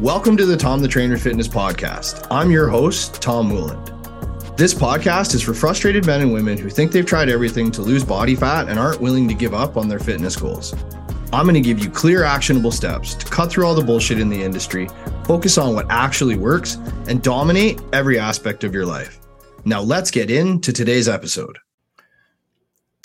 Welcome to the Tom the Trainer Fitness Podcast. I'm your host, Tom Wooland. This podcast is for frustrated men and women who think they've tried everything to lose body fat and aren't willing to give up on their fitness goals. I'm going to give you clear, actionable steps to cut through all the bullshit in the industry, focus on what actually works, and dominate every aspect of your life. Now, let's get into today's episode.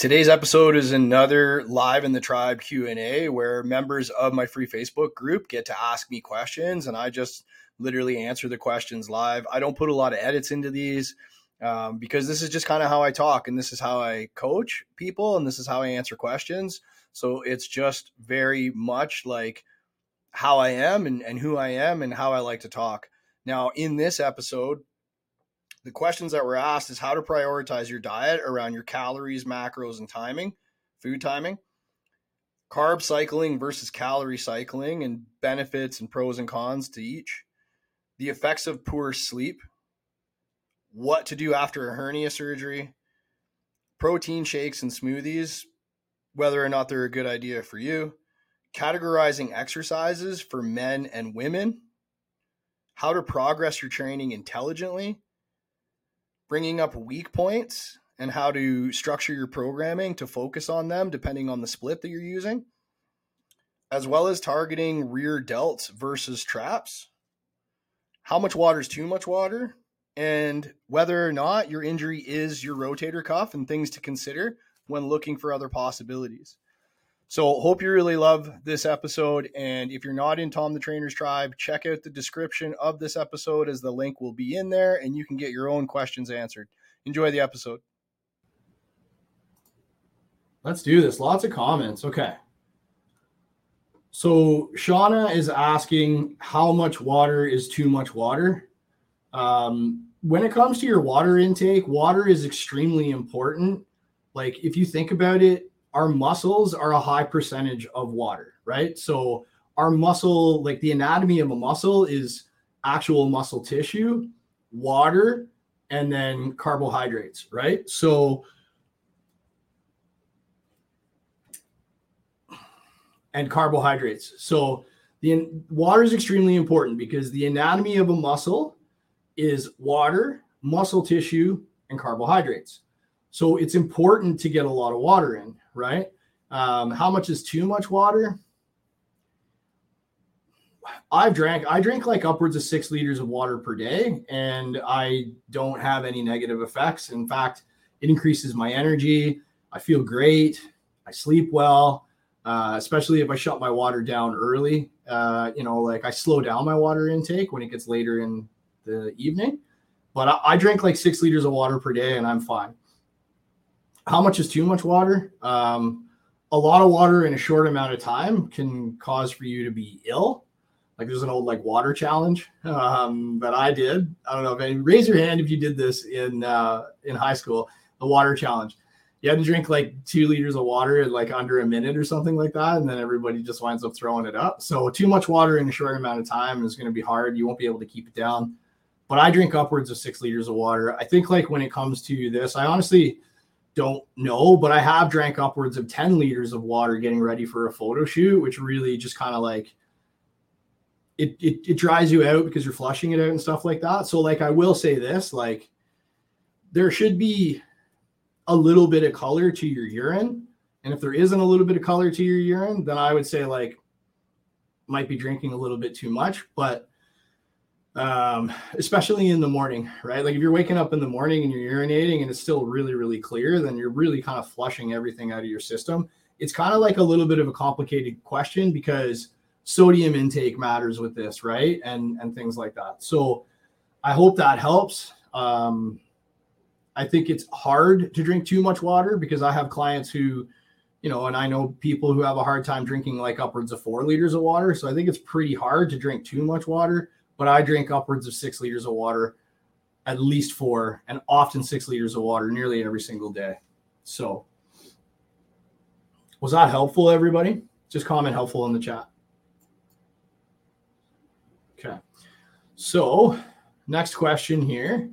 Today's episode is another live in the tribe Q&A where members of my free Facebook group get to ask me questions and I just literally answer the questions live. I don't put a lot of edits into these um, because this is just kind of how I talk and this is how I coach people and this is how I answer questions. So it's just very much like how I am and, and who I am and how I like to talk. Now, in this episode, the questions that were asked is how to prioritize your diet around your calories, macros, and timing, food timing, carb cycling versus calorie cycling, and benefits and pros and cons to each, the effects of poor sleep, what to do after a hernia surgery, protein shakes and smoothies, whether or not they're a good idea for you, categorizing exercises for men and women, how to progress your training intelligently bringing up weak points and how to structure your programming to focus on them depending on the split that you're using, as well as targeting rear delts versus traps, how much water is too much water, and whether or not your injury is your rotator cuff and things to consider when looking for other possibilities. So, hope you really love this episode. And if you're not in Tom the Trainer's Tribe, check out the description of this episode as the link will be in there and you can get your own questions answered. Enjoy the episode. Let's do this. Lots of comments. Okay. So, Shauna is asking how much water is too much water. Um, when it comes to your water intake, water is extremely important. Like, if you think about it, our muscles are a high percentage of water, right? So our muscle, like the anatomy of a muscle, is actual muscle tissue, water, and then carbohydrates, right? So and carbohydrates. So the water is extremely important because the anatomy of a muscle is water, muscle tissue, and carbohydrates. So it's important to get a lot of water in, right? Um, how much is too much water? I've drank, I drink like upwards of six liters of water per day, and I don't have any negative effects. In fact, it increases my energy. I feel great. I sleep well, uh, especially if I shut my water down early. Uh, you know, like I slow down my water intake when it gets later in the evening. But I, I drink like six liters of water per day, and I'm fine how much is too much water? Um, a lot of water in a short amount of time can cause for you to be ill. Like there's an old like water challenge um, that I did. I don't know if any raise your hand if you did this in uh, in high school. The water challenge. You had to drink like two liters of water in like under a minute or something like that, and then everybody just winds up throwing it up. So too much water in a short amount of time is going to be hard. You won't be able to keep it down. But I drink upwards of six liters of water. I think like when it comes to this, I honestly don't know, but I have drank upwards of 10 liters of water getting ready for a photo shoot, which really just kind of like it, it it dries you out because you're flushing it out and stuff like that. So like I will say this, like there should be a little bit of color to your urine. And if there isn't a little bit of color to your urine, then I would say like might be drinking a little bit too much, but um, especially in the morning, right? Like if you're waking up in the morning and you're urinating and it's still really, really clear, then you're really kind of flushing everything out of your system. It's kind of like a little bit of a complicated question because sodium intake matters with this, right? And and things like that. So I hope that helps. Um, I think it's hard to drink too much water because I have clients who, you know, and I know people who have a hard time drinking like upwards of four liters of water. So I think it's pretty hard to drink too much water but I drink upwards of six liters of water, at least four, and often six liters of water nearly every single day. So, was that helpful, everybody? Just comment helpful in the chat. Okay. So, next question here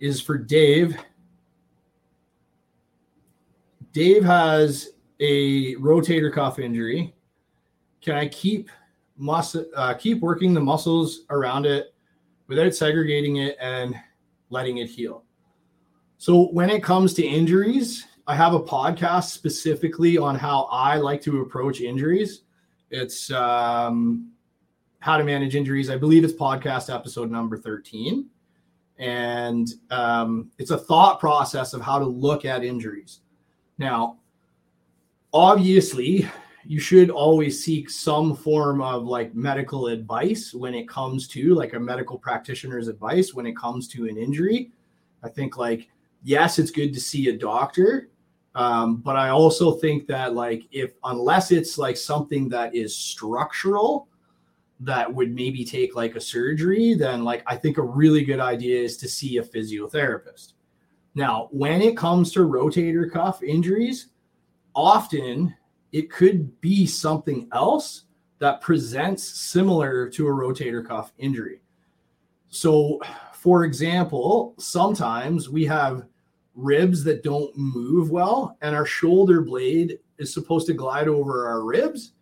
is for Dave. Dave has a rotator cuff injury. Can I keep must uh, keep working the muscles around it without segregating it and letting it heal. So when it comes to injuries, I have a podcast specifically on how I like to approach injuries. It's um, how to manage injuries. I believe it's podcast episode number 13. And um, it's a thought process of how to look at injuries. Now, obviously, you should always seek some form of like medical advice when it comes to like a medical practitioner's advice when it comes to an injury. I think like yes, it's good to see a doctor, um, but I also think that like if unless it's like something that is structural that would maybe take like a surgery, then like I think a really good idea is to see a physiotherapist. Now, when it comes to rotator cuff injuries, often it could be something else that presents similar to a rotator cuff injury. So, for example, sometimes we have ribs that don't move well, and our shoulder blade is supposed to glide over our ribs.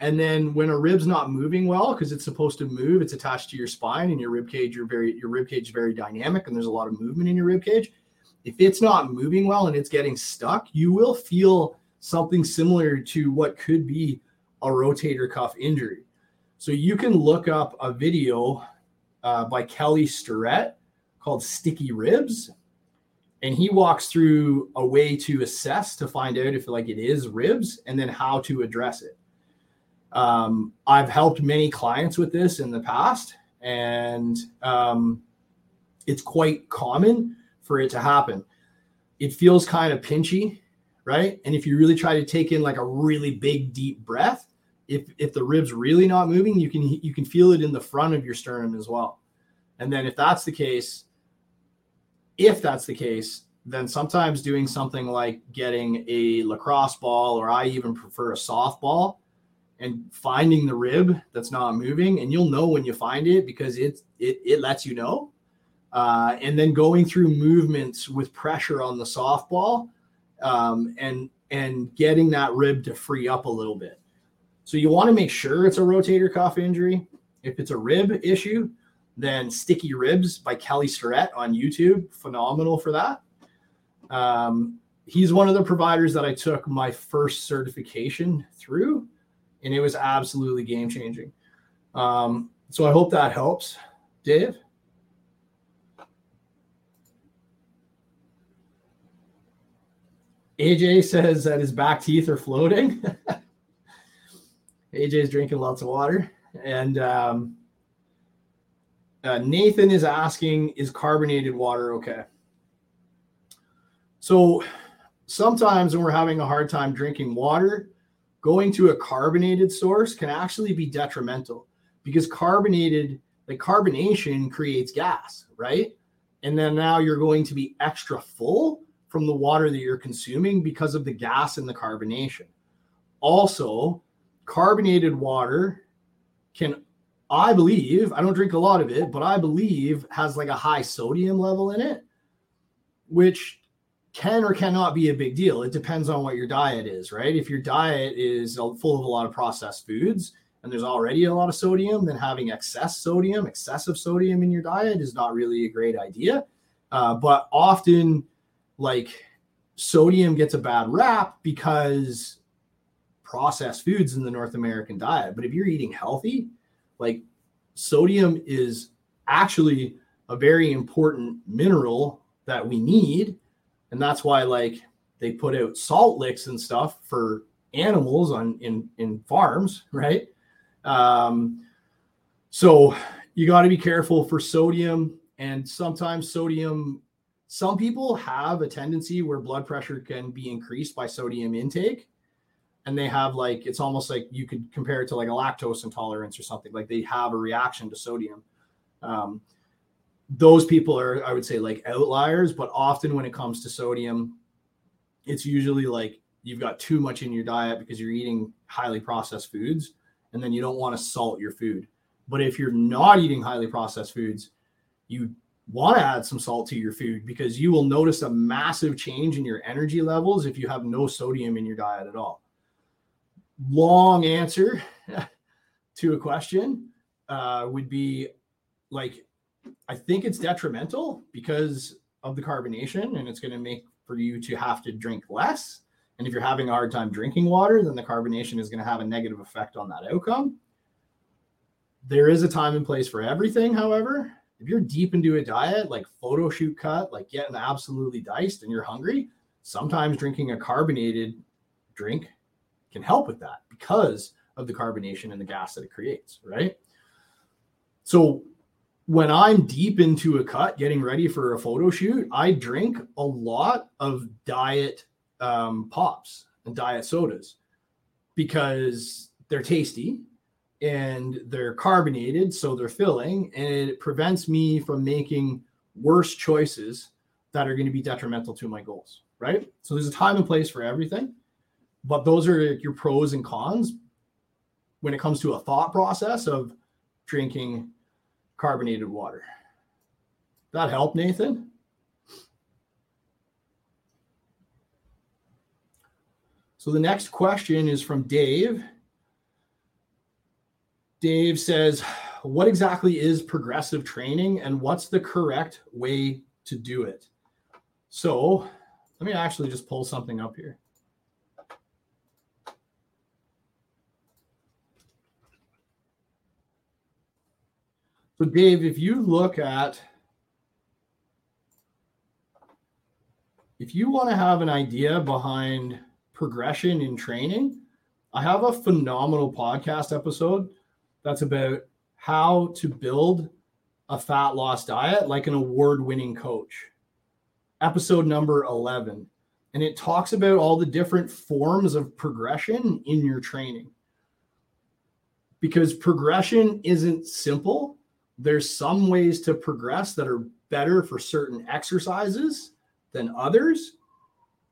And then when a rib's not moving well, because it's supposed to move, it's attached to your spine and your rib cage. Your very your rib cage is very dynamic, and there's a lot of movement in your rib cage. If it's not moving well and it's getting stuck, you will feel something similar to what could be a rotator cuff injury. So you can look up a video uh, by Kelly Starrett called Sticky Ribs. And he walks through a way to assess to find out if like it is ribs and then how to address it. Um, I've helped many clients with this in the past, and um, it's quite common for it to happen. It feels kind of pinchy right? And if you really try to take in like a really big deep breath, if if the ribs really not moving, you can you can feel it in the front of your sternum as well. And then if that's the case, if that's the case, then sometimes doing something like getting a lacrosse ball or I even prefer a softball and finding the rib that's not moving and you'll know when you find it because it it, it lets you know uh, and then going through movements with pressure on the softball um, and and getting that rib to free up a little bit. So you want to make sure it's a rotator cuff injury. If it's a rib issue, then Sticky Ribs by Kelly Starrett on YouTube, phenomenal for that. Um, he's one of the providers that I took my first certification through, and it was absolutely game changing. Um, so I hope that helps, Dave. AJ says that his back teeth are floating. AJ's drinking lots of water. And um, uh, Nathan is asking, is carbonated water okay? So sometimes when we're having a hard time drinking water, going to a carbonated source can actually be detrimental because carbonated, like carbonation creates gas, right? And then now you're going to be extra full from the water that you're consuming because of the gas and the carbonation. Also, carbonated water can, I believe, I don't drink a lot of it, but I believe has like a high sodium level in it, which can or cannot be a big deal. It depends on what your diet is, right? If your diet is full of a lot of processed foods and there's already a lot of sodium, then having excess sodium, excessive sodium in your diet is not really a great idea. Uh, but often, like sodium gets a bad rap because processed foods in the North American diet. But if you're eating healthy, like sodium is actually a very important mineral that we need. And that's why like they put out salt licks and stuff for animals on in in farms, right? Um, so you got to be careful for sodium and sometimes sodium some people have a tendency where blood pressure can be increased by sodium intake. And they have like, it's almost like you could compare it to like a lactose intolerance or something. Like they have a reaction to sodium. Um, those people are, I would say, like outliers. But often when it comes to sodium, it's usually like you've got too much in your diet because you're eating highly processed foods and then you don't want to salt your food. But if you're not eating highly processed foods, you want to add some salt to your food because you will notice a massive change in your energy levels if you have no sodium in your diet at all. Long answer, to a question uh, would be like, I think it's detrimental because of the carbonation, and it's going to make for you to have to drink less. And if you're having a hard time drinking water, then the carbonation is going to have a negative effect on that outcome. There is a time and place for everything, however. If you're deep into a diet, like photo shoot cut, like getting absolutely diced and you're hungry, sometimes drinking a carbonated drink can help with that because of the carbonation and the gas that it creates, right? So when I'm deep into a cut, getting ready for a photo shoot, I drink a lot of diet um, pops and diet sodas because they're tasty and they're carbonated, so they're filling, and it prevents me from making worse choices that are going to be detrimental to my goals, right? So there's a time and place for everything, but those are your pros and cons when it comes to a thought process of drinking carbonated water. That help, Nathan? So the next question is from Dave. Dave says, What exactly is progressive training and what's the correct way to do it? So let me actually just pull something up here. So, Dave, if you look at, if you want to have an idea behind progression in training, I have a phenomenal podcast episode that's about how to build a fat loss diet like an award winning coach. Episode number 11. And it talks about all the different forms of progression in your training. Because progression isn't simple there's some ways to progress that are better for certain exercises than others.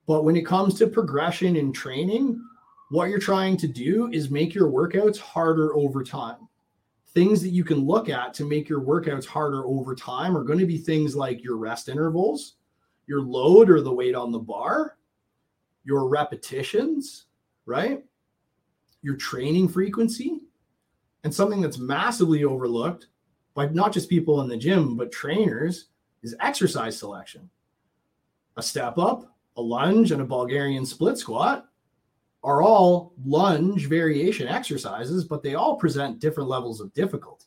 But when it comes to progression in training, what you're trying to do is make your workouts harder over time. Things that you can look at to make your workouts harder over time are going to be things like your rest intervals, your load or the weight on the bar, your repetitions, right? Your training frequency. And something that's massively overlooked by not just people in the gym, but trainers, is exercise selection. A step up, a lunge, and a Bulgarian split squat are all lunge variation exercises, but they all present different levels of difficulty.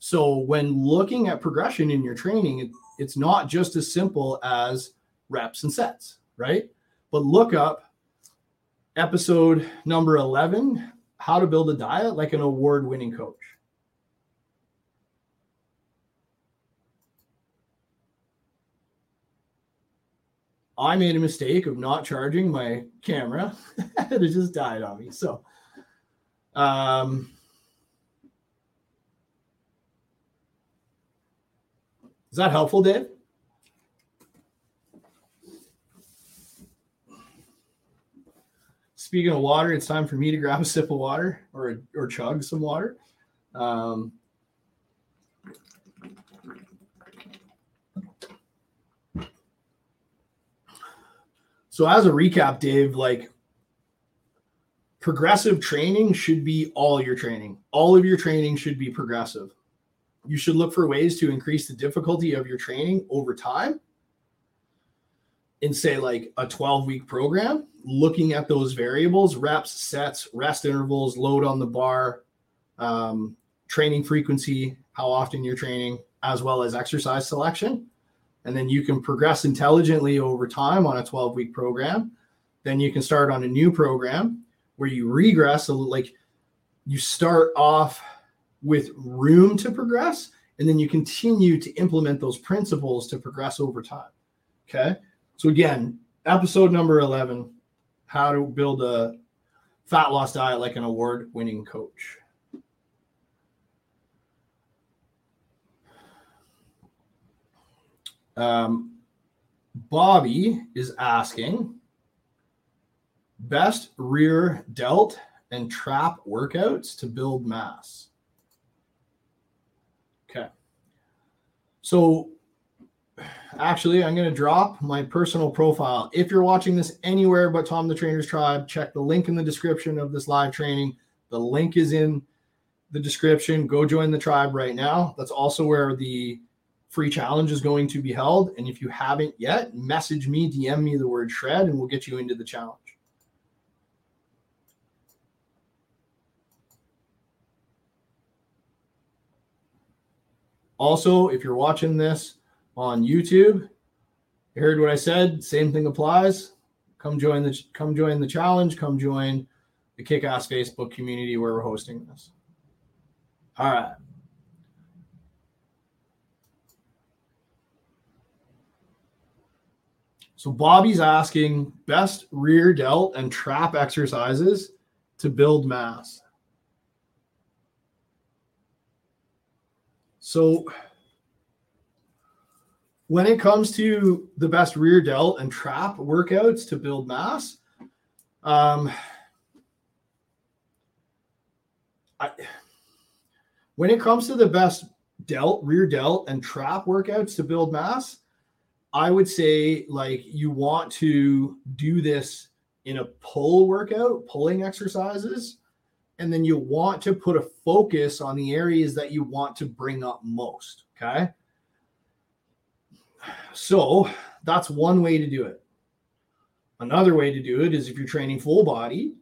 So when looking at progression in your training, it, it's not just as simple as reps and sets, right? But look up episode number 11 how to build a diet like an award winning coach. I made a mistake of not charging my camera. And it just died on me. So, um, is that helpful, Dave? Speaking of water, it's time for me to grab a sip of water or or chug some water. Um, So as a recap, Dave, like progressive training should be all your training. All of your training should be progressive. You should look for ways to increase the difficulty of your training over time. In say like a 12 week program, looking at those variables, reps, sets, rest intervals, load on the bar, um, training frequency, how often you're training, as well as exercise selection and then you can progress intelligently over time on a 12 week program. Then you can start on a new program where you regress like you start off with room to progress and then you continue to implement those principles to progress over time okay? So again episode number 11 how to build a fat loss diet like an award winning coach Um, Bobby is asking best rear delt and trap workouts to build mass. Okay. So actually, I'm going to drop my personal profile. If you're watching this anywhere but Tom the Trainer's Tribe, check the link in the description of this live training. The link is in the description. Go join the tribe right now. That's also where the free challenge is going to be held. And if you haven't yet, message me, DM me the word shred, and we'll get you into the challenge. Also, if you're watching this on YouTube, you heard what I said. Same thing applies. Come join the come join the challenge. Come join the Kickass Facebook community where we're hosting this. All right. So Bobby's asking best rear delt and trap exercises to build mass. So when it comes to the best rear delt and trap workouts to build mass, um, I, when it comes to the best delt, rear delt, and trap workouts to build mass, I would say like you want to do this in a pull workout, pulling exercises and then you want to put a focus on the areas that you want to bring up most. Okay. So that's one way to do it. Another way to do it is if you're training full body,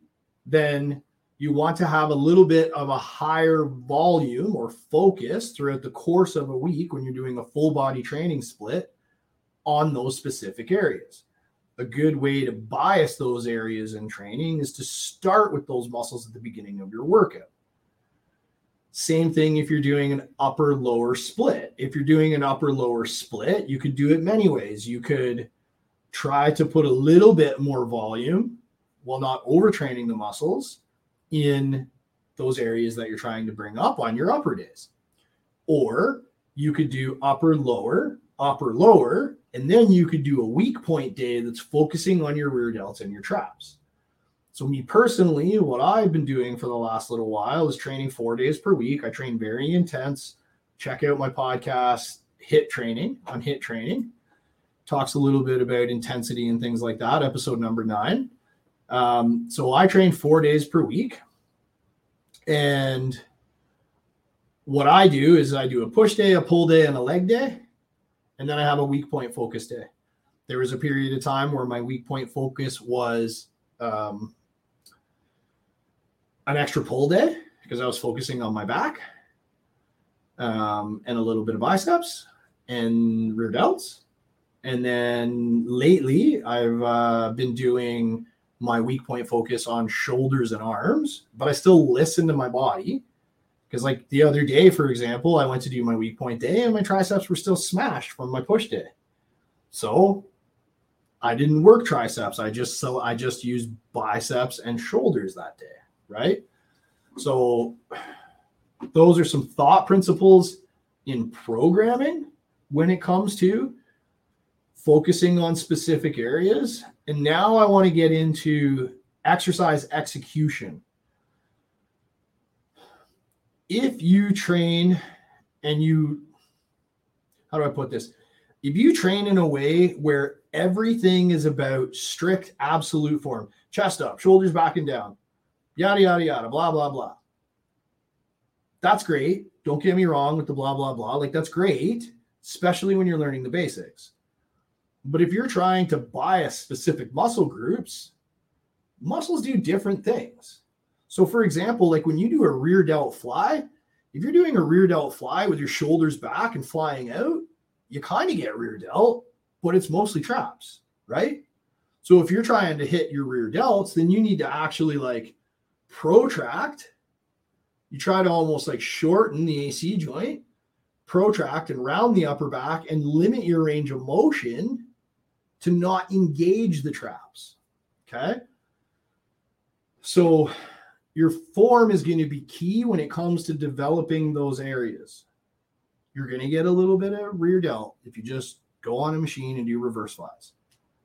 then you want to have a little bit of a higher volume or focus throughout the course of a week when you're doing a full body training split on those specific areas a good way to bias those areas in training is to start with those muscles at the beginning of your workout. Same thing if you're doing an upper lower split. If you're doing an upper lower split, you could do it many ways. You could try to put a little bit more volume while not overtraining the muscles in those areas that you're trying to bring up on your upper days. Or you could do upper lower, upper lower, and then you could do a weak point day that's focusing on your rear delts and your traps. So, me personally, what I've been doing for the last little while is training four days per week. I train very intense. Check out my podcast, HIT Training on HIT Training. Talks a little bit about intensity and things like that, episode number nine. Um, so, I train four days per week. And what I do is I do a push day, a pull day, and a leg day and then I have a weak point focus day. There was a period of time where my weak point focus was um, an extra pull day because I was focusing on my back um, and a little bit of biceps and rear delts. And then lately, I've uh, been doing my weak point focus on shoulders and arms, but I still listen to my body because, like the other day, for example, I went to do my weak point day and my triceps were still smashed from my push day. So I didn't work triceps. I just so I just used biceps and shoulders that day, right? So those are some thought principles in programming when it comes to focusing on specific areas. And now I want to get into exercise execution if you train and you how do I put this? If you train in a way where everything is about strict absolute form, chest up, shoulders back and down, yada yada yada, blah blah blah. That's great. Don't get me wrong with the blah blah blah. Like that's great, especially when you're learning the basics. But if you're trying to bias specific muscle groups, muscles do different things. So, for example, like when you do a rear delt fly, if you're doing a rear delt fly with your shoulders back and flying out, you kind of get rear delt, but it's mostly traps, right? So, if you're trying to hit your rear delts, then you need to actually like protract. You try to almost like shorten the AC joint, protract and round the upper back and limit your range of motion to not engage the traps. Okay. So, your form is going to be key when it comes to developing those areas. You're going to get a little bit of rear delt if you just go on a machine and do reverse flies.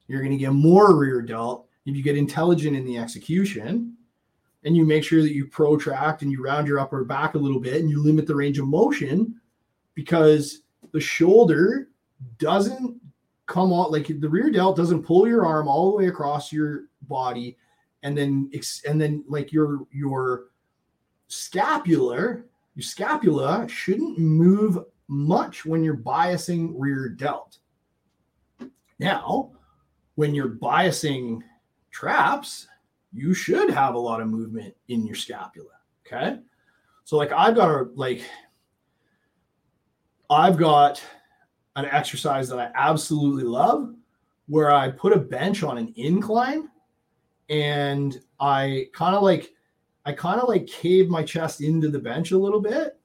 You're going to get more rear delt if you get intelligent in the execution and you make sure that you protract and you round your upper back a little bit and you limit the range of motion because the shoulder doesn't come out like the rear delt doesn't pull your arm all the way across your body and then and then like your your scapular your scapula shouldn't move much when you're biasing rear delt. Now, when you're biasing traps, you should have a lot of movement in your scapula. Okay. So, like, I've got a, like, I've got an exercise that I absolutely love where I put a bench on an incline and I kind of like, I kind of like cave my chest into the bench a little bit.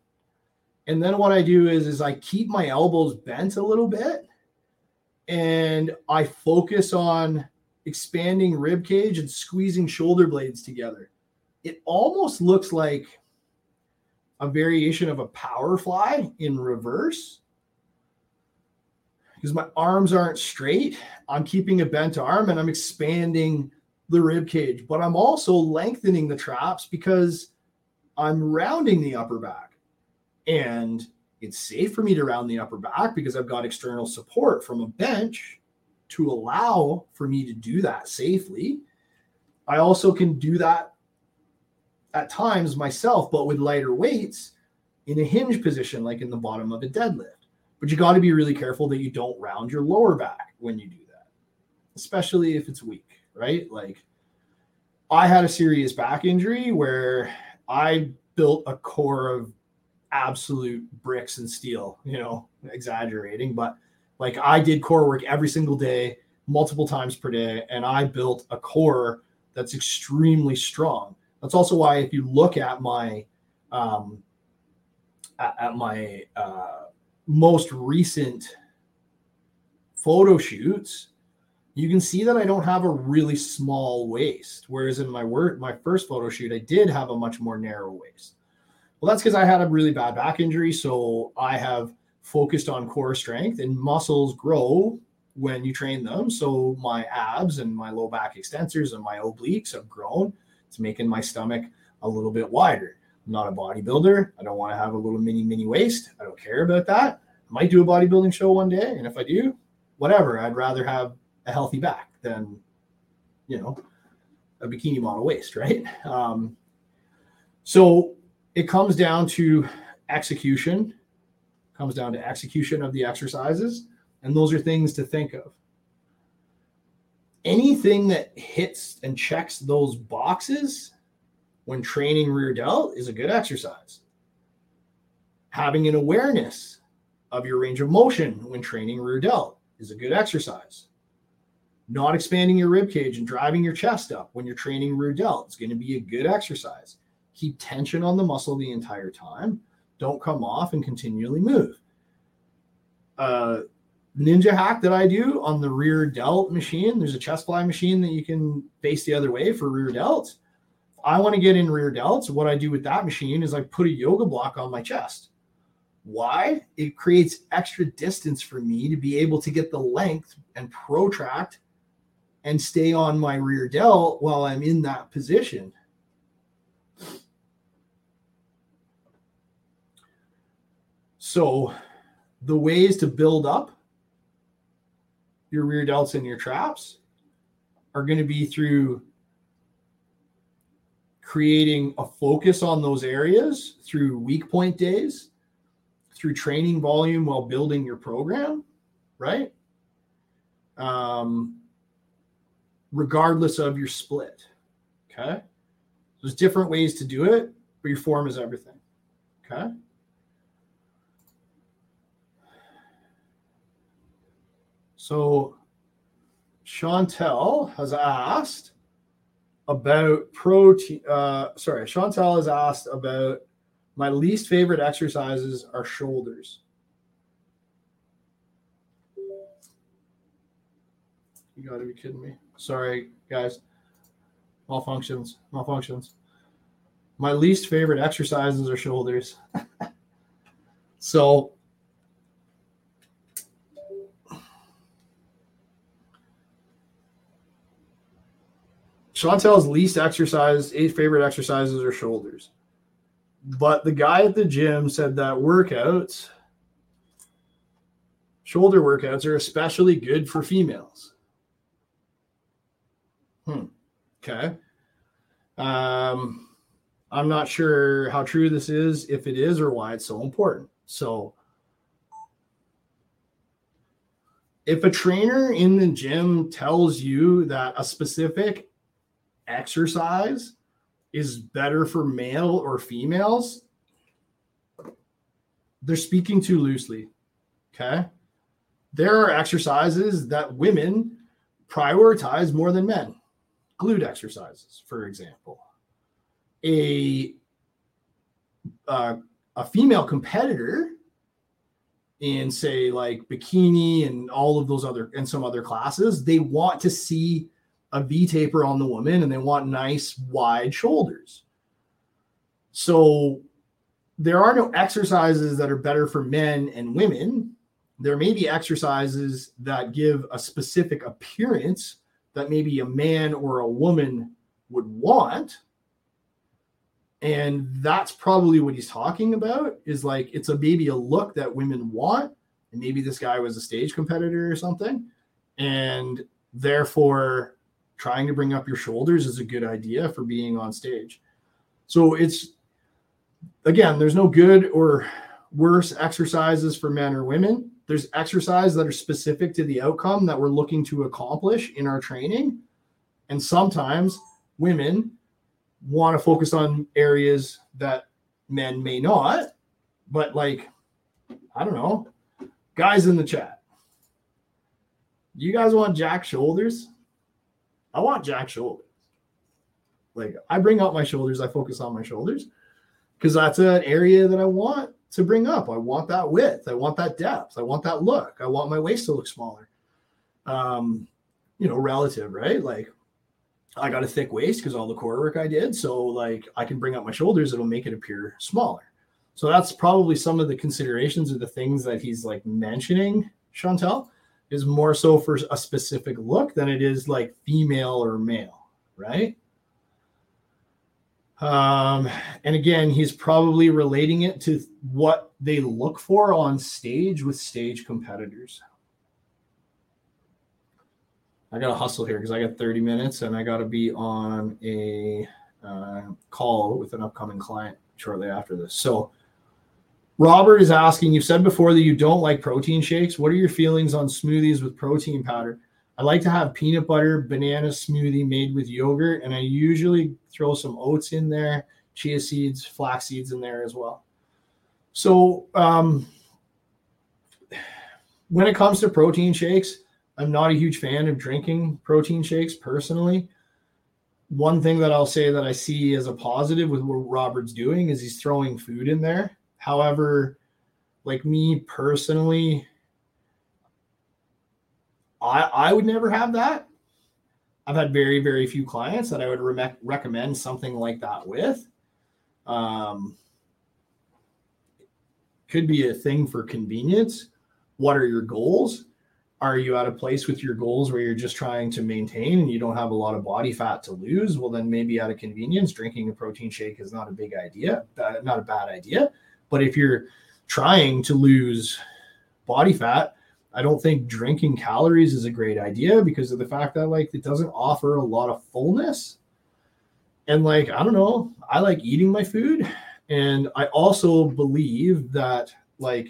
And then what I do is, is I keep my elbows bent a little bit and I focus on expanding rib cage and squeezing shoulder blades together. It almost looks like a variation of a power fly in reverse because my arms aren't straight. I'm keeping a bent arm and I'm expanding the rib cage, but I'm also lengthening the traps because I'm rounding the upper back. And it's safe for me to round the upper back because I've got external support from a bench to allow for me to do that safely. I also can do that at times myself, but with lighter weights in a hinge position, like in the bottom of a deadlift. But you got to be really careful that you don't round your lower back when you do that, especially if it's weak, right? Like I had a serious back injury where I built a core of absolute bricks and steel, you know, exaggerating, but like I did core work every single day, multiple times per day, and I built a core that's extremely strong. That's also why if you look at my um, at, at my uh, most recent photo shoots, you can see that I don't have a really small waist. Whereas in my work, my first photo shoot, I did have a much more narrow waist. Well, that's because I had a really bad back injury. So I have focused on core strength and muscles grow when you train them. So my abs and my low back extensors and my obliques have grown. It's making my stomach a little bit wider. I'm not a bodybuilder. I don't want to have a little mini, mini waist. I don't care about that. I might do a bodybuilding show one day. And if I do, whatever, I'd rather have a healthy back than, you know, a bikini model waist, right? Um, so it comes down to execution comes down to execution of the exercises and those are things to think of. Anything that hits and checks those boxes when training rear delt is a good exercise. Having an awareness of your range of motion when training rear delt is a good exercise not expanding your rib cage and driving your chest up when you're training rear delt is going to be a good exercise keep tension on the muscle the entire time. Don't come off and continually move. Uh, ninja hack that I do on the rear delt machine, there's a chest fly machine that you can face the other way for rear delts. I want to get in rear delts. What I do with that machine is I put a yoga block on my chest. Why? It creates extra distance for me to be able to get the length and protract and stay on my rear delt while I'm in that position. So, the ways to build up your rear delts and your traps are going to be through creating a focus on those areas through weak point days, through training volume while building your program, right? Um, regardless of your split. Okay. There's different ways to do it, but your form is everything. Okay. So Chantel has asked about protein. Uh, sorry, Chantel has asked about my least favorite exercises are shoulders. You got to be kidding me. Sorry, guys. Malfunctions, malfunctions. My least favorite exercises are shoulders. so Chantel's least exercise, eight favorite exercises are shoulders. But the guy at the gym said that workouts, shoulder workouts, are especially good for females. Hmm. Okay. Um, I'm not sure how true this is, if it is, or why it's so important. So, if a trainer in the gym tells you that a specific exercise is better for male or females, they're speaking too loosely. Okay. There are exercises that women prioritize more than men. Glute exercises, for example. A uh, a female competitor in say like bikini and all of those other and some other classes, they want to see a V taper on the woman and they want nice wide shoulders. So there are no exercises that are better for men and women. There may be exercises that give a specific appearance that maybe a man or a woman would want. And that's probably what he's talking about is like it's a maybe a look that women want. And maybe this guy was a stage competitor or something. And therefore, trying to bring up your shoulders is a good idea for being on stage. So it's again, there's no good or worse exercises for men or women. There's exercises that are specific to the outcome that we're looking to accomplish in our training. And sometimes women want to focus on areas that men may not. But, like, I don't know, guys in the chat, you guys want jack shoulders? I want jack shoulders. Like, I bring out my shoulders, I focus on my shoulders because that's an area that I want to bring up. I want that width. I want that depth. I want that look. I want my waist to look smaller. Um, you know, relative, right? Like I got a thick waist because all the core work I did. So like I can bring up my shoulders, it'll make it appear smaller. So that's probably some of the considerations or the things that he's like mentioning, Chantel, is more so for a specific look than it is like female or male, right? Um, and again, he's probably relating it to what they look for on stage with stage competitors. I got to hustle here because I got 30 minutes and I got to be on a uh, call with an upcoming client shortly after this. So, Robert is asking, you've said before that you don't like protein shakes. What are your feelings on smoothies with protein powder? I like to have peanut butter banana smoothie made with yogurt, and I usually throw some oats in there, chia seeds, flax seeds in there as well. So, um, when it comes to protein shakes, I'm not a huge fan of drinking protein shakes personally. One thing that I'll say that I see as a positive with what Robert's doing is he's throwing food in there. However, like me personally, I, I would never have that. I've had very, very few clients that I would re- recommend something like that with. Um, could be a thing for convenience. What are your goals? Are you at a place with your goals where you're just trying to maintain and you don't have a lot of body fat to lose? Well, then maybe out of convenience, drinking a protein shake is not a big idea, uh, not a bad idea. But if you're trying to lose body fat, I don't think drinking calories is a great idea because of the fact that like it doesn't offer a lot of fullness. And like, I don't know, I like eating my food. And I also believe that like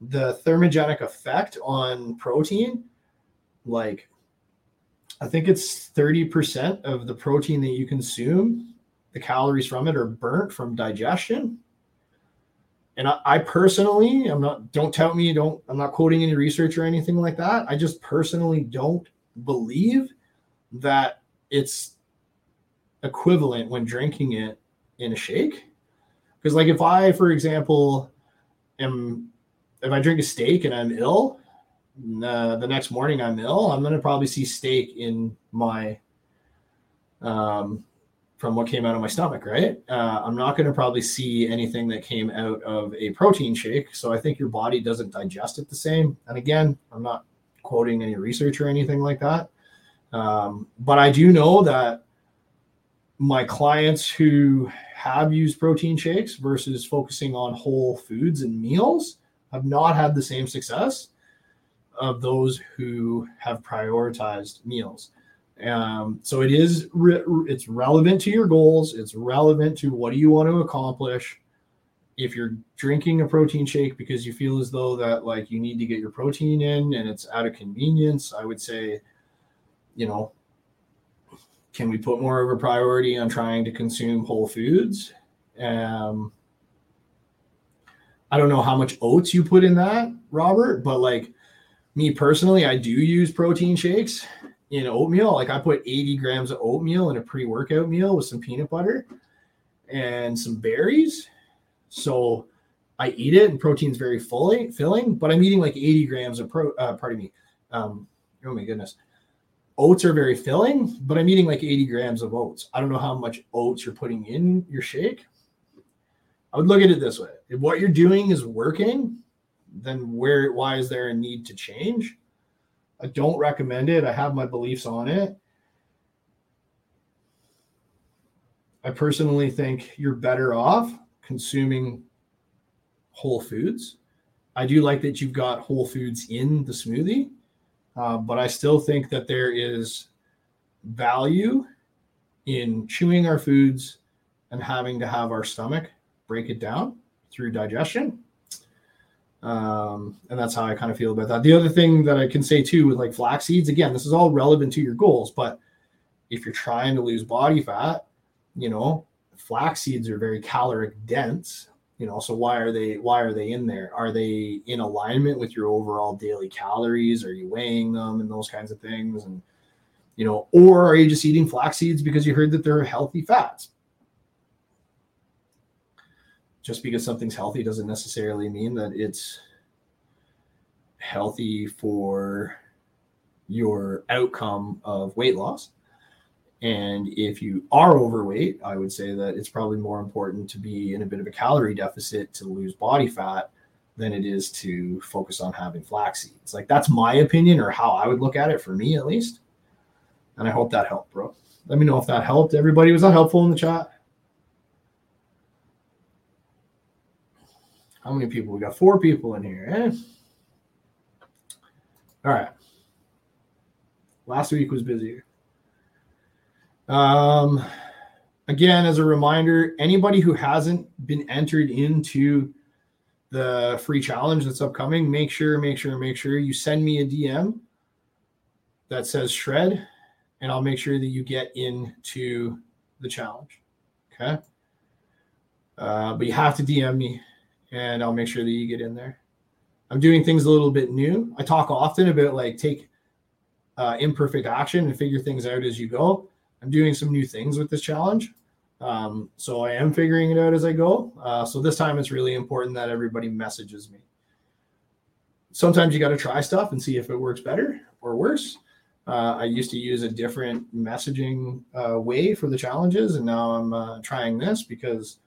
the thermogenic effect on protein, like I think it's 30% of the protein that you consume, the calories from it are burnt from digestion and I, I, personally i'm not don't tell me don't i'm not quoting any research or anything like that. I just personally don't believe that it's equivalent when drinking it in a shake. Because like if i for example am if i drink a steak and i'm ill the next morning i'm ill i'm going to probably see steak in my um from what came out of my stomach, right? Uh, I'm not going to probably see anything that came out of a protein shake. So I think your body doesn't digest it the same. And again, I'm not quoting any research or anything like that. Um, but I do know that my clients who have used protein shakes versus focusing on whole foods and meals have not had the same success of those who have prioritized meals. Um, so it is re- it's relevant to your goals. It's relevant to what do you want to accomplish. If you're drinking a protein shake because you feel as though that like you need to get your protein in and it's out of convenience, I would say, you know, can we put more of a priority on trying to consume whole foods? Um, I don't know how much oats you put in that, Robert, but like me personally, I do use protein shakes in oatmeal. Like I put 80 grams of oatmeal in a pre workout meal with some peanut butter and some berries. So I eat it and protein's very fully filling, but I'm eating like 80 grams of pro, uh, pardon me. Um, oh my goodness. Oats are very filling, but I'm eating like 80 grams of oats. I don't know how much oats you're putting in your shake. I would look at it this way. If what you're doing is working, then where why is there a need to change? I don't recommend it. I have my beliefs on it. I personally think you're better off consuming whole foods. I do like that you've got whole foods in the smoothie, uh, but I still think that there is value in chewing our foods and having to have our stomach break it down through digestion. Um, and that's how I kind of feel about that. The other thing that I can say too with like flax seeds, again, this is all relevant to your goals, but if you're trying to lose body fat, you know, flax seeds are very caloric dense, you know, so why are they why are they in there? Are they in alignment with your overall daily calories? Are you weighing them and those kinds of things? And you know, or are you just eating flax seeds because you heard that they're healthy fats? Just because something's healthy doesn't necessarily mean that it's healthy for your outcome of weight loss. And if you are overweight, I would say that it's probably more important to be in a bit of a calorie deficit to lose body fat than it is to focus on having flax seeds. Like that's my opinion or how I would look at it for me at least. And I hope that helped, bro. Let me know if that helped. Everybody, was that helpful in the chat? How many people? We got four people in here. Eh? All right. Last week was busier. Um, again, as a reminder, anybody who hasn't been entered into the free challenge that's upcoming, make sure, make sure, make sure you send me a DM that says shred, and I'll make sure that you get into the challenge. Okay. Uh, but you have to DM me and I'll make sure that you get in there. I'm doing things a little bit new. I talk often about like take uh, imperfect action and figure things out as you go. I'm doing some new things with this challenge. Um, so I am figuring it out as I go. Uh, so this time it's really important that everybody messages me. Sometimes you got to try stuff and see if it works better or worse. Uh, I used to use a different messaging uh, way for the challenges, and now I'm uh, trying this because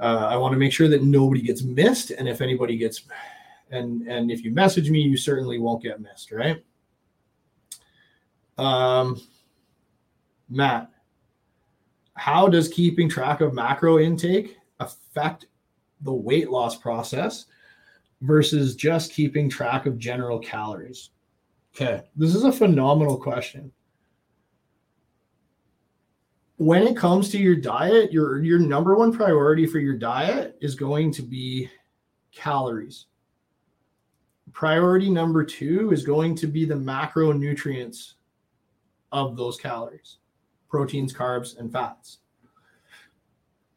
uh, I want to make sure that nobody gets missed, and if anybody gets, and and if you message me, you certainly won't get missed, right? Um, Matt, how does keeping track of macro intake affect the weight loss process versus just keeping track of general calories? Okay, this is a phenomenal question when it comes to your diet, your your number one priority for your diet is going to be calories. Priority number 2 is going to be the macronutrients of those calories. Proteins, carbs, and fats.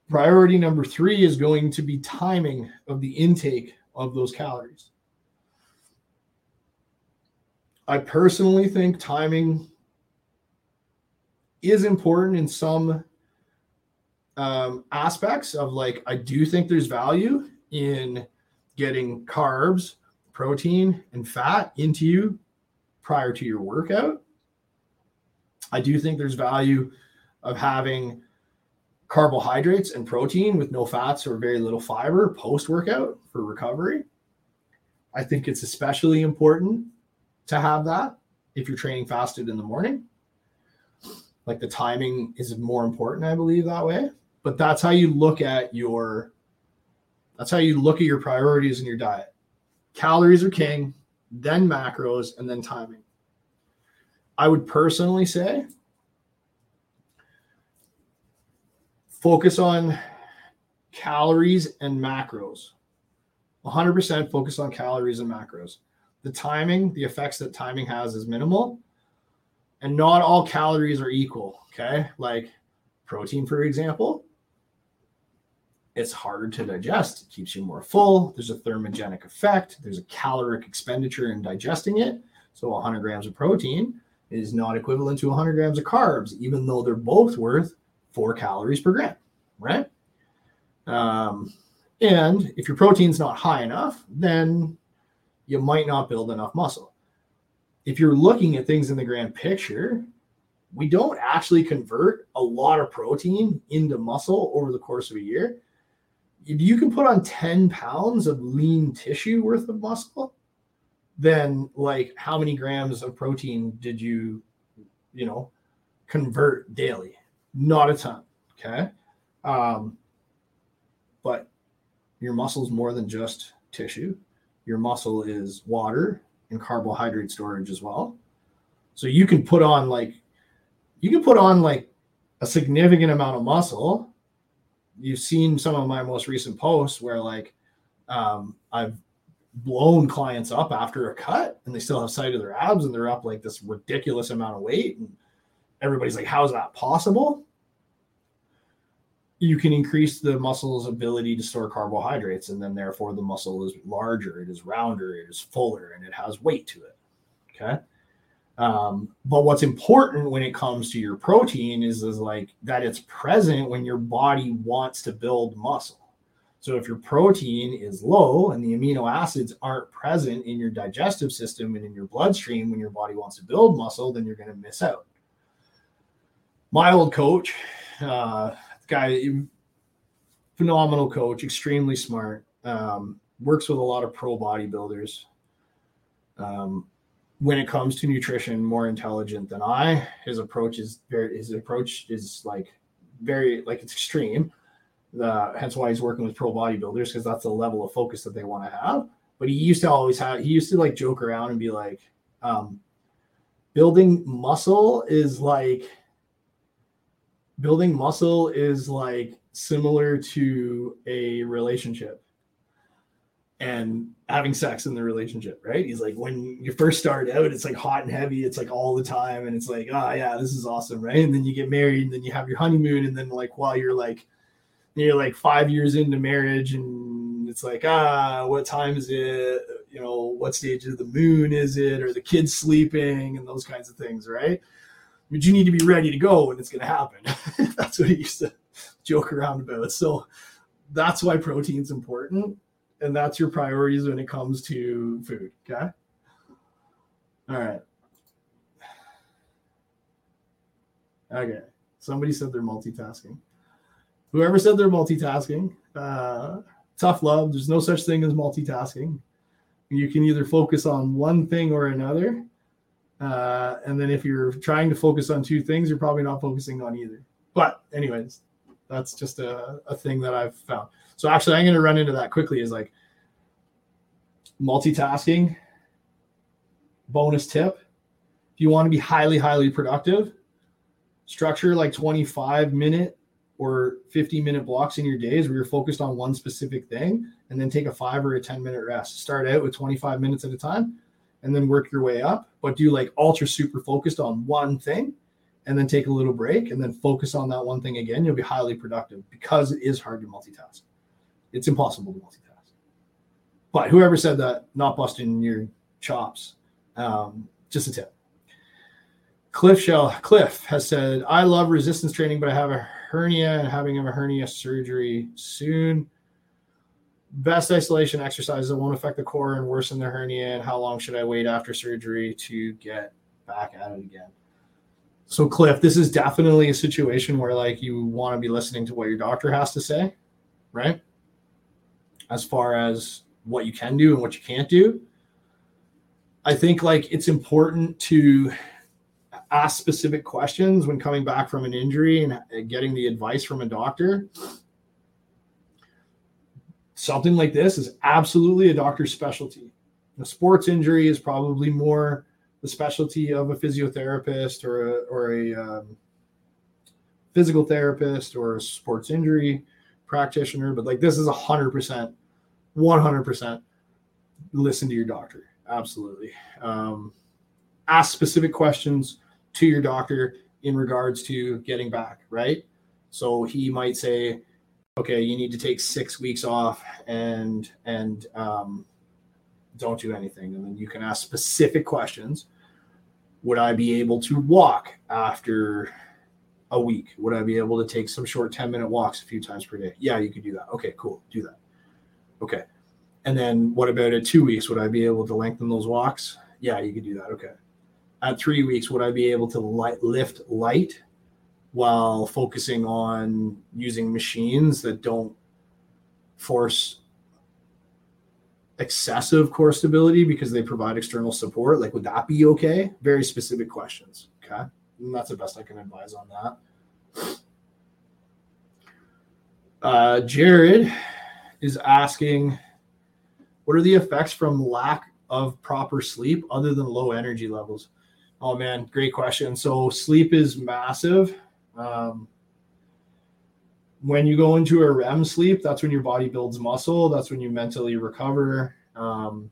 Priority number 3 is going to be timing of the intake of those calories. I personally think timing is important in some um, aspects of like I do think there's value in getting carbs, protein, and fat into you prior to your workout. I do think there's value of having carbohydrates and protein with no fats or very little fiber post workout for recovery. I think it's especially important to have that if you're training fasted in the morning like the timing is more important i believe that way but that's how you look at your that's how you look at your priorities in your diet calories are king then macros and then timing I would personally say focus on calories and macros. 100% focus on calories and macros. The timing, the effects that timing has is minimal. And not all calories are equal. Okay. Like protein, for example, it's harder to digest. It keeps you more full. There's a thermogenic effect. There's a caloric expenditure in digesting it. So 100 grams of protein is not equivalent to 100 grams of carbs, even though they're both worth four calories per gram, right? Um, and if your protein's not high enough, then you might not build enough muscle. If you're looking at things in the grand picture, we don't actually convert a lot of protein into muscle over the course of a year. If you can put on 10 pounds of lean tissue worth of muscle, then like how many grams of protein did you, you know, convert daily? Not a ton. Okay. Um, but your muscle is more than just tissue. Your muscle is water and carbohydrate storage as well. So you can put on like you can put on like a significant amount of muscle. You've seen some of my most recent posts where like um, I've blown clients up after a cut and they still have sight of their abs and they're up like this ridiculous amount of weight and everybody's like how is that possible you can increase the muscle's ability to store carbohydrates and then therefore the muscle is larger it is rounder it is fuller and it has weight to it okay um, but what's important when it comes to your protein is, is like that it's present when your body wants to build muscle so if your protein is low and the amino acids aren't present in your digestive system and in your bloodstream when your body wants to build muscle, then you're going to miss out. My old coach, uh, guy, phenomenal coach, extremely smart, um, works with a lot of pro bodybuilders. Um, when it comes to nutrition, more intelligent than I. His approach is very. His approach is like very like it's extreme the, hence why he's working with pro bodybuilders because that's the level of focus that they want to have. But he used to always have, he used to like joke around and be like, um, building muscle is like, building muscle is like similar to a relationship and having sex in the relationship, right? He's like, when you first start out, it's like hot and heavy, it's like all the time, and it's like, oh yeah, this is awesome, right? And then you get married, and then you have your honeymoon, and then like while you're like you're like five years into marriage and it's like ah what time is it? You know what stage of the moon is it? Or the kids sleeping? And those kinds of things right but you need to be ready to go when it's going to happen that's what he used to joke around about so that's why protein's important and that's your priorities when it comes to food okay all right okay somebody said they're multitasking whoever said they're multitasking, uh, tough love. There's no such thing as multitasking. You can either focus on one thing or another. Uh, and then if you're trying to focus on two things, you're probably not focusing on either. But, anyways, that's just a, a thing that I've found. So, actually, I'm going to run into that quickly is like multitasking. Bonus tip if you want to be highly, highly productive, structure like 25 minute or 50 minute blocks in your days where you're focused on one specific thing and then take a five or a 10 minute rest. Start out with 25 minutes at a time and then work your way up, but do like ultra super focused on one thing and then take a little break and then focus on that one thing again. You'll be highly productive because it is hard to multitask. It's impossible to multitask. But whoever said that, not busting your chops, um, just a tip. Cliff Shell Cliff has said, I love resistance training, but I have a hernia and having a hernia surgery soon. Best isolation exercises that won't affect the core and worsen the hernia. And how long should I wait after surgery to get back at it again? So, Cliff, this is definitely a situation where like you want to be listening to what your doctor has to say, right? As far as what you can do and what you can't do. I think like it's important to ask specific questions when coming back from an injury and getting the advice from a doctor. Something like this is absolutely a doctor's specialty. A sports injury is probably more the specialty of a physiotherapist or a, or a um, physical therapist or a sports injury practitioner, but like this is a hundred percent, one hundred percent. Listen to your doctor. Absolutely. Um, ask specific questions to your doctor in regards to getting back. Right. So he might say, okay, you need to take six weeks off and and um, don't do anything, and then you can ask specific questions. Would I be able to walk after a week? Would I be able to take some short 10 minute walks a few times per day? Yeah, you could do that. Okay, cool. Do that. Okay. And then what about at two weeks? Would I be able to lengthen those walks? Yeah, you could do that. Okay. At three weeks, would I be able to light, lift light while focusing on using machines that don't force excessive core stability because they provide external support? Like, would that be okay? Very specific questions. Okay. And that's the best I can advise on that. Uh, Jared is asking, what are the effects from lack of proper sleep other than low energy levels? Oh man, great question. So sleep is massive. Um, when you go into a REM sleep, that's when your body builds muscle. That's when you mentally recover. Um,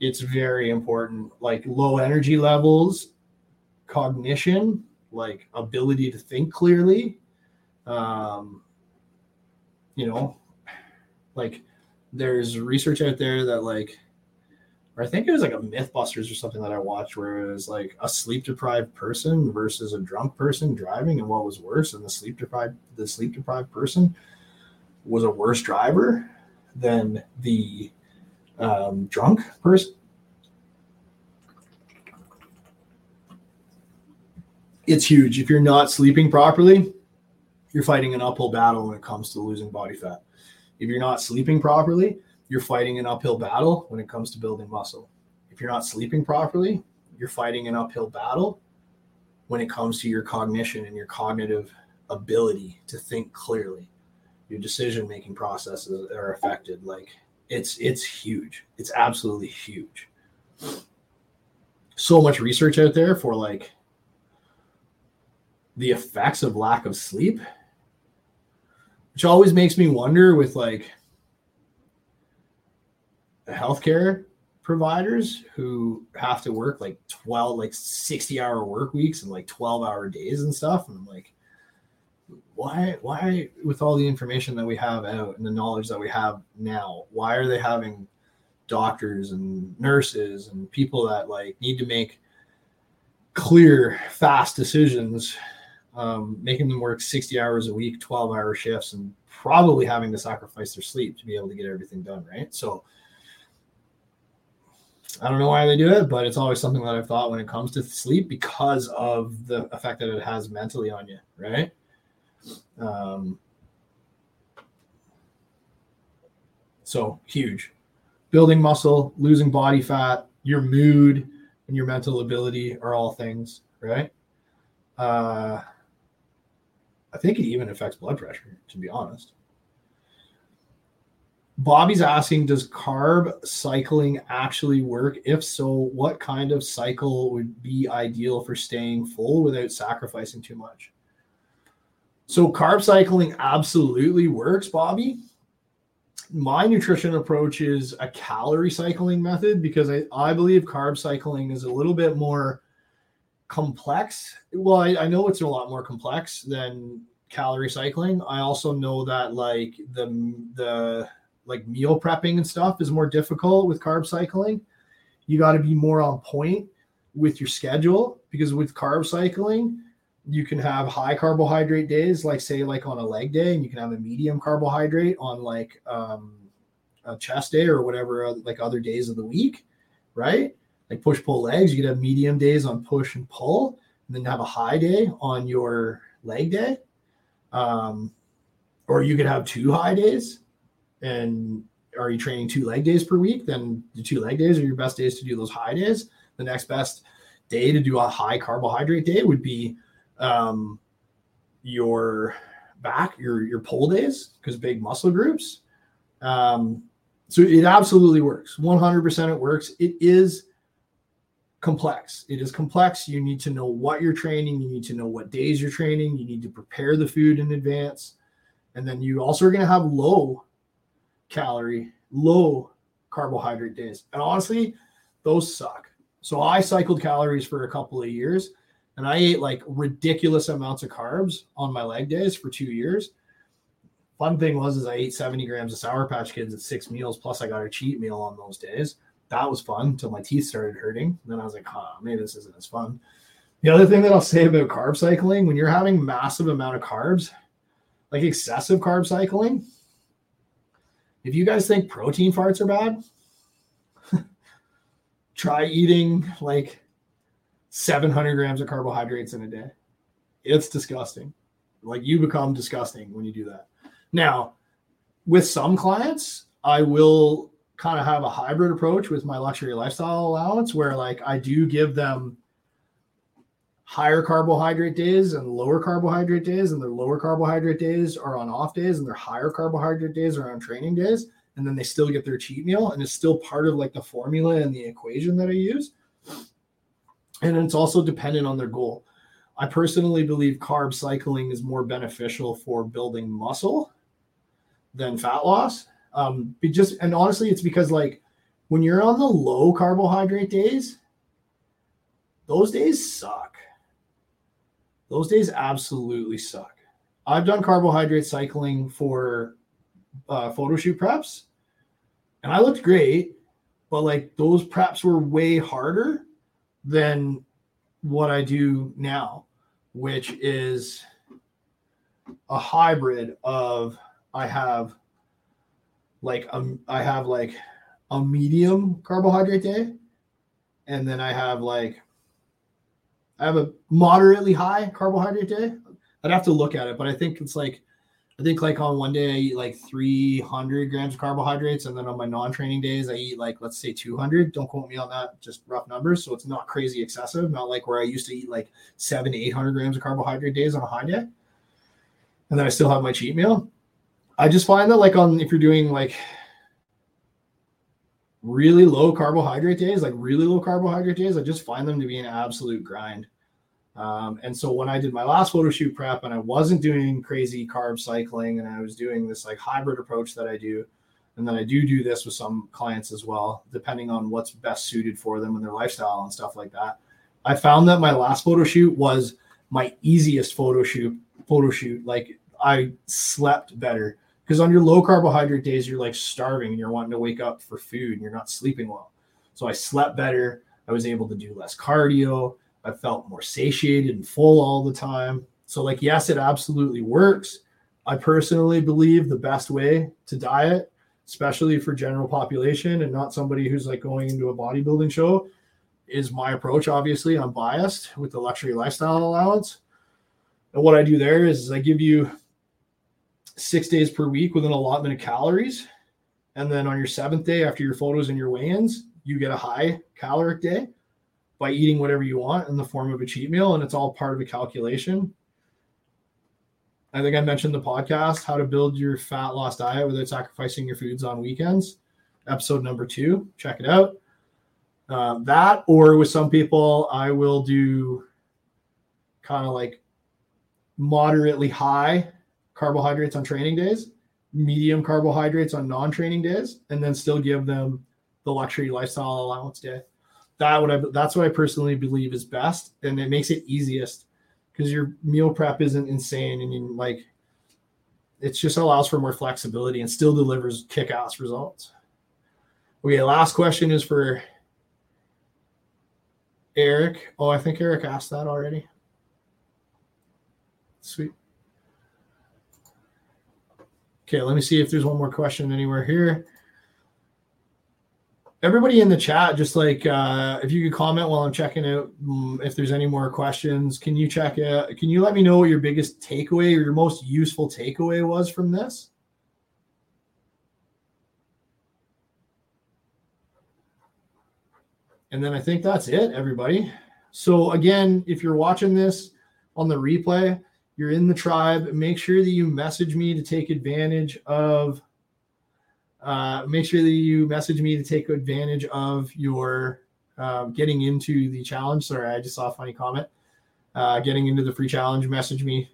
it's very important. Like low energy levels cognition, like ability to think clearly. Um, you know, like there's research out there that like, or I think it was like a Mythbusters or something that I watched where it was like a sleep deprived person versus a drunk person driving, and what was worse, and the sleep deprived the sleep deprived person was a worse driver than the um, drunk person. it's huge. If you're not sleeping properly, you're fighting an uphill battle when it comes to losing body fat. If you're not sleeping properly, you're fighting an uphill battle when it comes to building muscle. If you're not sleeping properly, you're fighting an uphill battle when it comes to your cognition and your cognitive ability to think clearly. Your decision making processes are affected. Like it's it's huge. It's absolutely huge. So much research out there for like the effects of lack of sleep, which always makes me wonder with like healthcare providers who have to work like 12 like 60 hour work weeks and like 12 hour days and stuff and I'm like why why with all the information that we have out and the knowledge that we have now why are they having doctors and nurses and people that like need to make clear fast decisions um, making them work 60 hours a week, 12 hour shifts, and probably having to sacrifice their sleep to be able to get everything done. Right. So I don't know why they do it, but it's always something that I've thought when it comes to sleep because of the effect that it has mentally on you. Right. Um, so huge. Building muscle, losing body fat, your mood, and your mental ability are all things, right? Uh, I think it even affects blood pressure, to be honest. Bobby's asking, does carb cycling actually work? If so, what kind of cycle would be ideal for staying full without sacrificing too much? So, carb cycling absolutely works, Bobby. My nutrition approach is a calorie cycling method because I, I believe carb cycling is a little bit more complex. Well, I, I know it's a lot more complex than calorie cycling. I also know that like the the like meal prepping and stuff is more difficult with carb cycling. You got to be more on point with your schedule because with carb cycling, you can have high carbohydrate days, like say like on a leg day, and you can have a medium carbohydrate on like um, a chest day or whatever like other days of the week, right? like push pull legs. You could have medium days on push and pull, and then have a high day on your leg day. Um, or you could have two high days. And are you training two leg days per week? Then the two leg days are your best days to do those high days. The next best day to do a high carbohydrate day would be um, your back, your your pull days, because big muscle groups. Um, so it absolutely works. 100% it works. It is complex. It is complex. You need to know what you're training. You need to know what days you're training. You need to prepare the food in advance. And then you also are going to have low calorie, low carbohydrate days. And honestly, those suck. So I cycled calories for a couple of years and I ate like ridiculous amounts of carbs on my leg days for two years. Fun thing was is I ate 70 grams of Sour Patch Kids at six meals, plus I got a cheat meal on those days. That was fun until my teeth started hurting. Then I was like, huh, maybe this isn't as fun. The other thing that I'll say about carb cycling, when you're having massive amount of carbs, like excessive carb cycling, if you guys think protein farts are bad, try eating like 700 grams of carbohydrates in a day. It's disgusting. Like you become disgusting when you do that. Now, with some clients, I will kind of have a hybrid approach with my luxury lifestyle allowance where like I do give them higher carbohydrate days and lower carbohydrate days and their lower carbohydrate days are on off days and their higher carbohydrate days are on training days and then they still get their cheat meal and it's still part of like the formula and the equation that I use and it's also dependent on their goal. I personally believe carb cycling is more beneficial for building muscle than fat loss. Um, just and honestly, it's because like when you're on the low carbohydrate days, those days suck. Those days absolutely suck. I've done carbohydrate cycling for uh, photo shoot preps, and I looked great, but like those preps were way harder than what I do now, which is a hybrid of I have like um I have like a medium carbohydrate day and then I have like I have a moderately high carbohydrate day. I'd have to look at it, but I think it's like I think like on one day I eat like 300 grams of carbohydrates, and then on my non-training days I eat like let's say 200. Don't quote me on that, just rough numbers. So it's not crazy excessive, not like where I used to eat like seven to 800 grams of carbohydrate days on a high day, and then I still have my cheat meal. I just find that like on if you're doing like really low carbohydrate days, like really low carbohydrate days, I just find them to be an absolute grind. Um, and so when I did my last photo shoot prep and I wasn't doing crazy carb cycling and I was doing this like hybrid approach that I do, and then I do do this with some clients as well, depending on what's best suited for them and their lifestyle and stuff like that. I found that my last photo shoot was my easiest photo shoot. Photo shoot, like I slept better because on your low carbohydrate days, you're like starving and you're wanting to wake up for food and you're not sleeping well. So I slept better. I was able to do less cardio. I felt more satiated and full all the time. So, like, yes, it absolutely works. I personally believe the best way to diet, especially for general population and not somebody who's like going into a bodybuilding show, is my approach. Obviously, I'm biased with the luxury lifestyle allowance. And what I do there is I give you six days per week with an allotment of calories. And then on your seventh day, after your photos and your weigh ins, you get a high caloric day by eating whatever you want in the form of a cheat meal, and it's all part of a calculation. I think I mentioned the podcast, How to Build Your Fat Loss Diet Without Sacrificing Your Foods on Weekends, episode number two. Check it out. Uh, that, or with some people, I will do kind of like moderately high carbohydrates on training days, medium carbohydrates on non training days, and then still give them the luxury lifestyle allowance day that what I that's what I personally believe is best, and it makes it easiest because your meal prep isn't insane, and you like it just allows for more flexibility and still delivers kick-ass results. Okay, last question is for Eric. Oh, I think Eric asked that already. Sweet. Okay, let me see if there's one more question anywhere here. Everybody in the chat just like uh, if you could comment while i'm checking out mm, if there's any more questions can you check it can you let me know what your biggest takeaway or your most useful takeaway was from this? And then i think that's it everybody. So again if you're watching this on the replay you're in the tribe make sure that you message me to take advantage of uh, make sure that you message me to take advantage of your um, getting into the challenge. Sorry, I just saw a funny comment. Uh, getting into the free challenge, message me.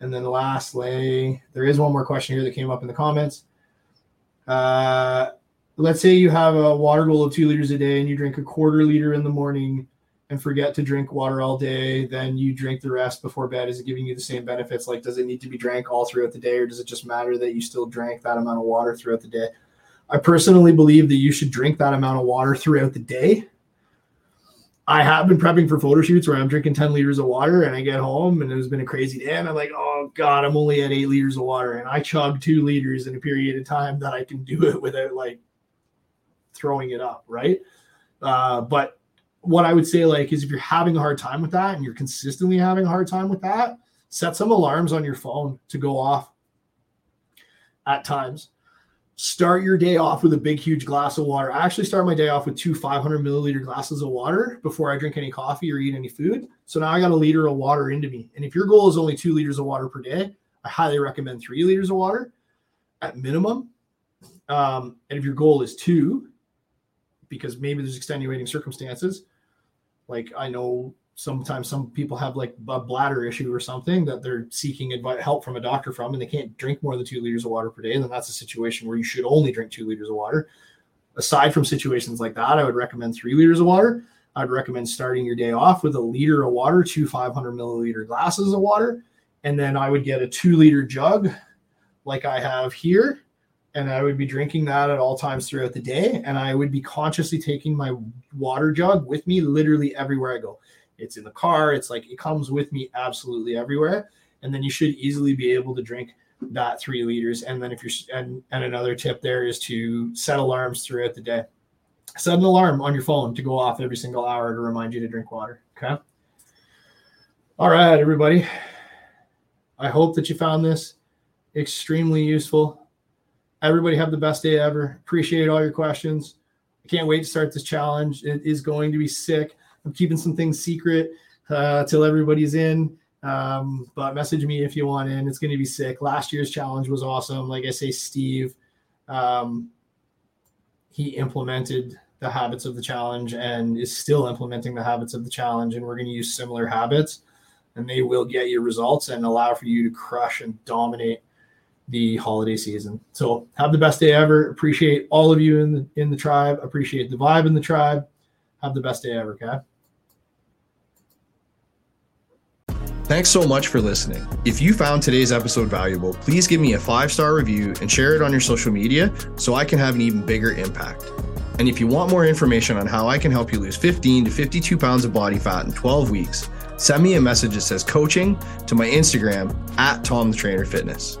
And then lastly, there is one more question here that came up in the comments. Uh, let's say you have a water goal of two liters a day and you drink a quarter liter in the morning and forget to drink water all day, then you drink the rest before bed. Is it giving you the same benefits? Like, does it need to be drank all throughout the day, or does it just matter that you still drank that amount of water throughout the day? I personally believe that you should drink that amount of water throughout the day. I have been prepping for photo shoots where I'm drinking 10 liters of water and I get home and it's been a crazy day. And I'm like, oh God, I'm only at eight liters of water. And I chug two liters in a period of time that I can do it without like throwing it up. Right. Uh, but what I would say, like, is if you're having a hard time with that and you're consistently having a hard time with that, set some alarms on your phone to go off at times start your day off with a big, huge glass of water. I actually start my day off with two 500 milliliter glasses of water before I drink any coffee or eat any food. So now I got a liter of water into me. And if your goal is only two liters of water per day, I highly recommend three liters of water at minimum. Um, and if your goal is two, because maybe there's extenuating circumstances, like I know sometimes some people have like a bladder issue or something that they're seeking advice, help from a doctor from, and they can't drink more than two liters of water per day. And then that's a situation where you should only drink two liters of water. Aside from situations like that, I would recommend three liters of water. I'd recommend starting your day off with a liter of water, two 500 milliliter glasses of water. And then I would get a two liter jug like I have here. And I would be drinking that at all times throughout the day. And I would be consciously taking my water jug with me literally everywhere I go it's in the car. It's like it comes with me absolutely everywhere. And then you should easily be able to drink that three liters. And then if you're and and another tip there is to set alarms throughout the day. Set an alarm on your phone to go off every single hour to remind you to drink water. Okay. All right, everybody. I hope that you found this extremely useful. Everybody have the best day ever. Appreciate all your questions. I can't wait to start this challenge. It is going to be sick. I'm keeping some things secret uh, till everybody's in. Um, but message me if you want in. It's going to be sick. Last year's challenge was awesome. Like I say, Steve, um, he implemented the habits of the challenge and is still implementing the habits of the challenge. And we're going to use similar habits, and they will get you results and allow for you to crush and dominate the holiday season. So have the best day ever. Appreciate all of you in the in the tribe. Appreciate the vibe in the tribe. Have the best day ever, okay? Thanks so much for listening. If you found today's episode valuable, please give me a five star review and share it on your social media so I can have an even bigger impact. And if you want more information on how I can help you lose 15 to 52 pounds of body fat in 12 weeks, send me a message that says coaching to my Instagram at Tom the Trainer Fitness.